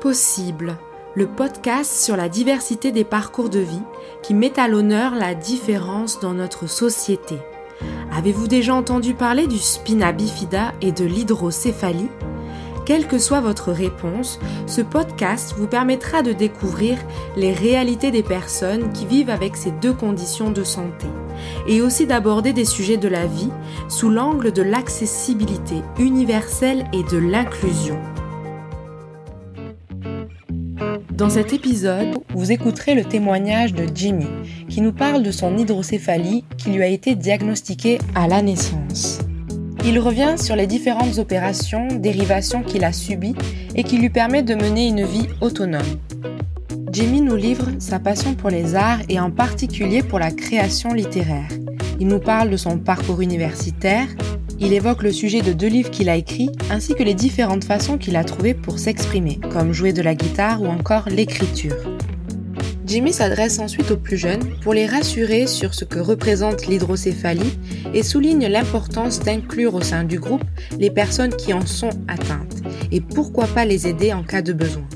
Possible, le podcast sur la diversité des parcours de vie qui met à l'honneur la différence dans notre société. Avez-vous déjà entendu parler du spina bifida et de l'hydrocéphalie? Quelle que soit votre réponse, ce podcast vous permettra de découvrir les réalités des personnes qui vivent avec ces deux conditions de santé et aussi d'aborder des sujets de la vie sous l'angle de l'accessibilité universelle et de l'inclusion. Dans cet épisode, vous écouterez le témoignage de Jimmy, qui nous parle de son hydrocéphalie qui lui a été diagnostiquée à la naissance. Il revient sur les différentes opérations, dérivations qu'il a subies et qui lui permettent de mener une vie autonome. Jimmy nous livre sa passion pour les arts et en particulier pour la création littéraire. Il nous parle de son parcours universitaire, il évoque le sujet de deux livres qu'il a écrits ainsi que les différentes façons qu'il a trouvées pour s'exprimer, comme jouer de la guitare ou encore l'écriture. Jimmy s'adresse ensuite aux plus jeunes pour les rassurer sur ce que représente l'hydrocéphalie et souligne l'importance d'inclure au sein du groupe les personnes qui en sont atteintes et pourquoi pas les aider en cas de besoin.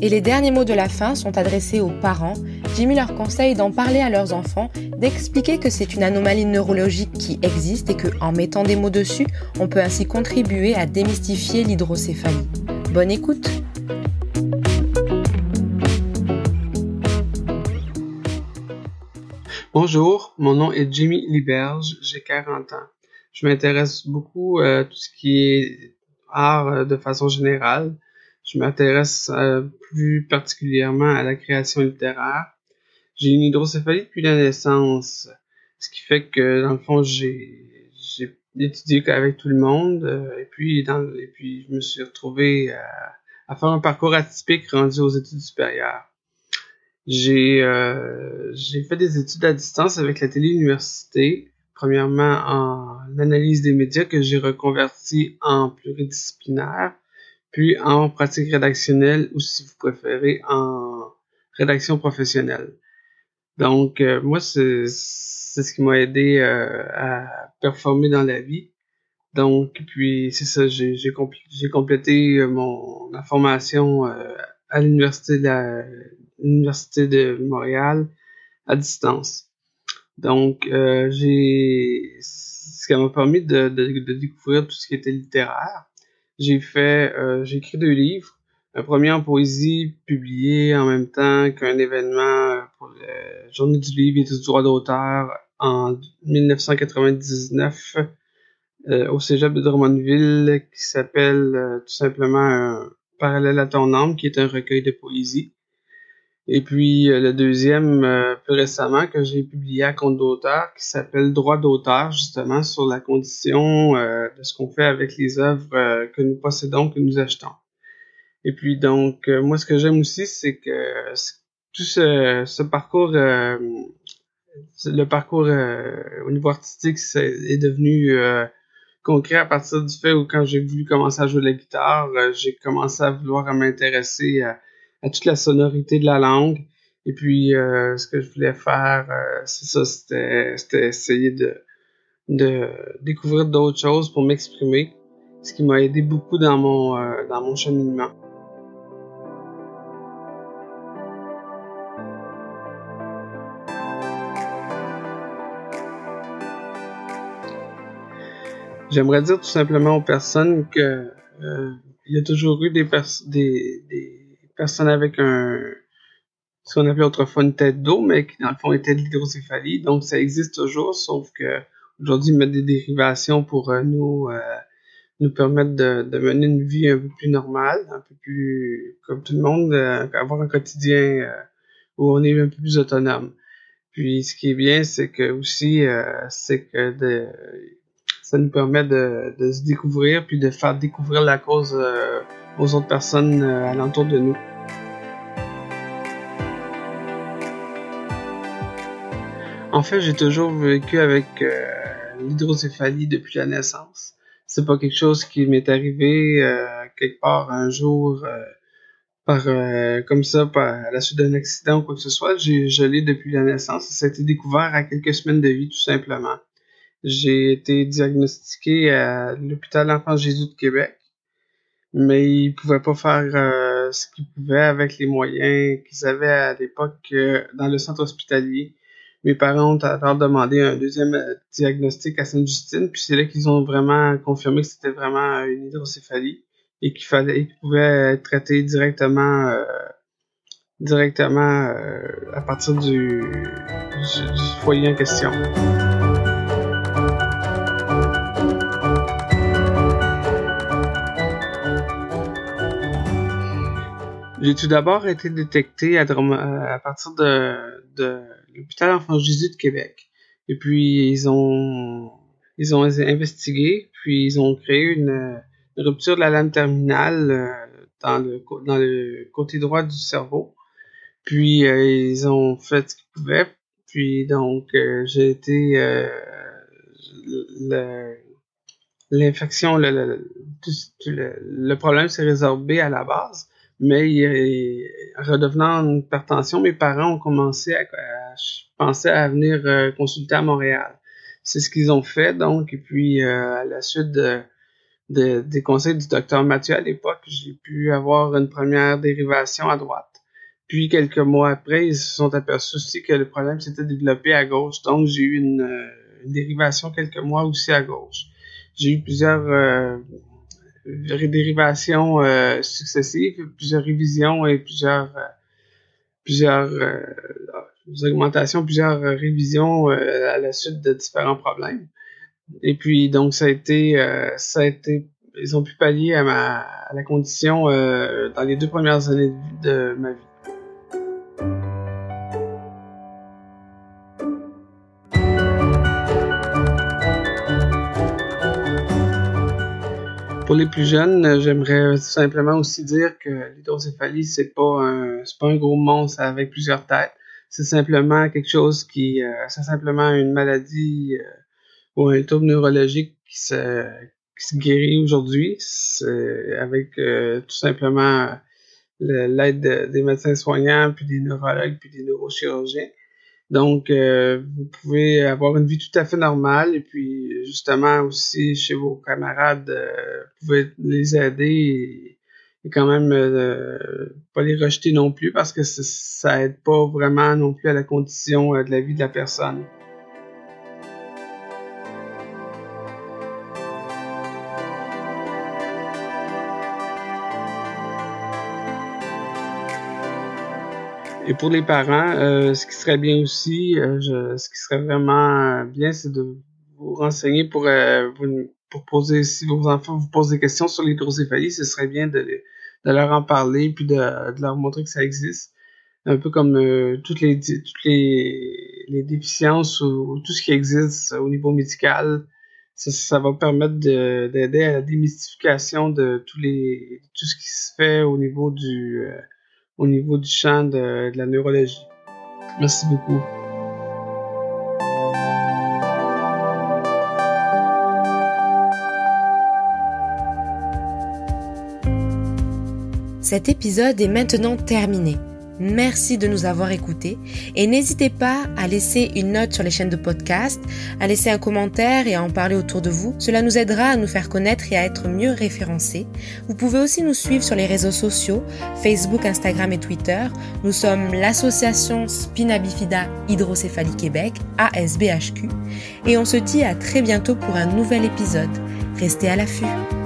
Et les derniers mots de la fin sont adressés aux parents. Jimmy leur conseille d'en parler à leurs enfants, d'expliquer que c'est une anomalie neurologique qui existe et que, en mettant des mots dessus, on peut ainsi contribuer à démystifier l'hydrocéphalie. Bonne écoute! Bonjour, mon nom est Jimmy Liberge, j'ai 40 ans. Je m'intéresse beaucoup à tout ce qui est art de façon générale. Je m'intéresse euh, plus particulièrement à la création littéraire. J'ai une hydrocéphalie depuis la naissance, ce qui fait que dans le fond j'ai étudié avec tout le monde euh, et puis dans et puis je me suis retrouvé à, faire un parcours atypique rendu aux études supérieures. J'ai euh, fait des études à distance avec la télé-université, premièrement en analyse des médias que j'ai reconverti en pluridisciplinaire puis en pratique rédactionnelle ou si vous préférez en rédaction professionnelle. Donc euh, moi c'est ce qui m'a aidé euh, à performer dans la vie. Donc puis c'est ça j'ai j'ai complété euh, mon ma formation à l'université de de Montréal à distance. Donc j'ai ce qui m'a permis de, de, de découvrir tout ce qui était littéraire j'ai fait, euh, j'ai écrit deux livres. Un premier en poésie, publié en même temps qu'un événement euh, pour le Journée du livre et du droit d'auteur en 1999 euh, au cégep de Drummondville qui s'appelle tout simplement Parallèle à ton âme, qui est un recueil de poésie. Et puis euh, le deuxième, euh, plus récemment, que j'ai publié à compte d'auteur, qui s'appelle Droit d'auteur, justement, sur la condition euh, de ce qu'on fait avec les œuvres que nous possédons, que nous achetons. Et puis donc, moi, ce que j'aime aussi, c'est que tout ce, ce parcours, le parcours au niveau artistique, est devenu concret à partir du fait où quand j'ai voulu commencer à jouer la guitare, j'ai commencé à vouloir m'intéresser à à toute la sonorité de la langue. Et puis, euh, ce que je voulais faire, euh, c'est ça, c'était, essayer de, de découvrir d'autres choses pour m'exprimer, ce qui m'a aidé beaucoup dans mon, euh, dans mon cheminement. J'aimerais dire tout simplement aux personnes que il y a toujours eu des, des, des personne avec un ce qu'on appelait autrefois une tête d'eau, mais qui dans le fond était de l'hydrocéphalie. Donc ça existe toujours, sauf que aujourd'hui ils mettent des dérivations pour euh, nous euh, nous permettre de, mener une vie un peu plus normale, un peu plus comme tout le monde, euh, avoir un quotidien où on est un peu plus autonome. Puis ce qui est bien, c'est que aussi c'est que de, ça nous permet de, de, se découvrir puis de faire découvrir la cause aux autres personnes alentour de nous. En fait, j'ai toujours vécu avec euh, l'hydrocéphalie depuis la naissance. C'est pas quelque chose qui m'est arrivé euh, quelque part un jour euh, par comme ça par à la suite d'un accident ou quoi que ce soit. J'ai l'ai depuis la naissance. Ça a été découvert à quelques semaines de vie tout simplement. J'ai été diagnostiqué à l'hôpital Enfant Jésus de Québec, mais ils pouvaient pas faire euh, ce qu'ils pouvaient avec les moyens qu'ils avaient à l'époque euh, dans le centre hospitalier. Mes parents ont alors demandé un deuxième euh, diagnostic à Sainte-Justine, puis c'est là qu'ils ont vraiment confirmé que c'était vraiment une hydrocéphalie et qu'il fallait qu'ils pouvaient être traités directement directement à partir du, du foyer en question. J'ai tout d'abord été détecté à, à partir de, l'hôpital Enfant Jésus de Québec. Et puis ils ont ils ont investigué, puis ils ont créé une, rupture de la lame terminale euh, dans le côté droit du cerveau. Puis euh, ils ont fait ce qu'ils pouvaient. Puis donc euh, j'ai été l'infection, le, problème s'est résorbé à la base. Mais en redevenant une hypertension, mes parents ont commencé à, penser à venir euh, consulter à Montréal. C'est ce qu'ils ont fait, donc, et puis euh, à la suite de, des conseils du docteur Mathieu à l'époque, j'ai pu avoir une première dérivation à droite. Puis quelques mois après, ils se sont aperçus aussi que le problème s'était développé à gauche, donc j'ai eu une, euh, une, dérivation quelques mois aussi à gauche. J'ai eu plusieurs dérivations euh, successives, plusieurs révisions et plusieurs euh, plusieurs euh, augmentations, plusieurs révisions à la suite de différents problèmes. Et puis donc ça a été ça a été ils ont pu pallier à ma à la condition dans les deux premières années de ma vie. Pour les plus jeunes, euh, j'aimerais simplement aussi dire que l'hydrocéphalie, c'est pas un, c'est pas un gros monstre avec plusieurs têtes. C'est simplement quelque chose qui, euh, c'est simplement une maladie euh, ou un trouble neurologique qui se, qui se guérit aujourd'hui. avec tout simplement l'aide des médecins soignants, puis des neurologues, puis des neurochirurgiens. Donc, euh, vous pouvez avoir une vie tout à fait normale et puis justement aussi chez vos camarades, euh, vous pouvez les aider et, quand même euh, pas les rejeter non plus parce que ça aide pas vraiment non plus à la condition de la vie de la personne. Et pour les parents, euh, ce qui serait bien aussi, euh, ce qui serait vraiment bien, c'est de vous renseigner pour, euh, pour poser, si vos enfants vous posent des questions sur l'hydrocéphalie, ce serait bien de, de leur en parler puis de, de, leur montrer que ça existe. Un peu comme toutes les toutes les, les déficiences ou, tout ce qui existe au niveau médical, ça, ça va permettre d'aider à la démystification de tous les tout ce qui se fait au niveau du au niveau du champ de, la neurologie. Merci beaucoup. Cet épisode est maintenant terminé. Merci de nous avoir écoutés et n'hésitez pas à laisser une note sur les chaînes de podcast, à laisser un commentaire et à en parler autour de vous. Cela nous aidera à nous faire connaître et à être mieux référencés. Vous pouvez aussi nous suivre sur les réseaux sociaux, Facebook, Instagram et Twitter. Nous sommes l'association Spina Bifida Hydrocéphalie Québec, ASBHQ, et on se dit à très bientôt pour un nouvel épisode. Restez à l'affût.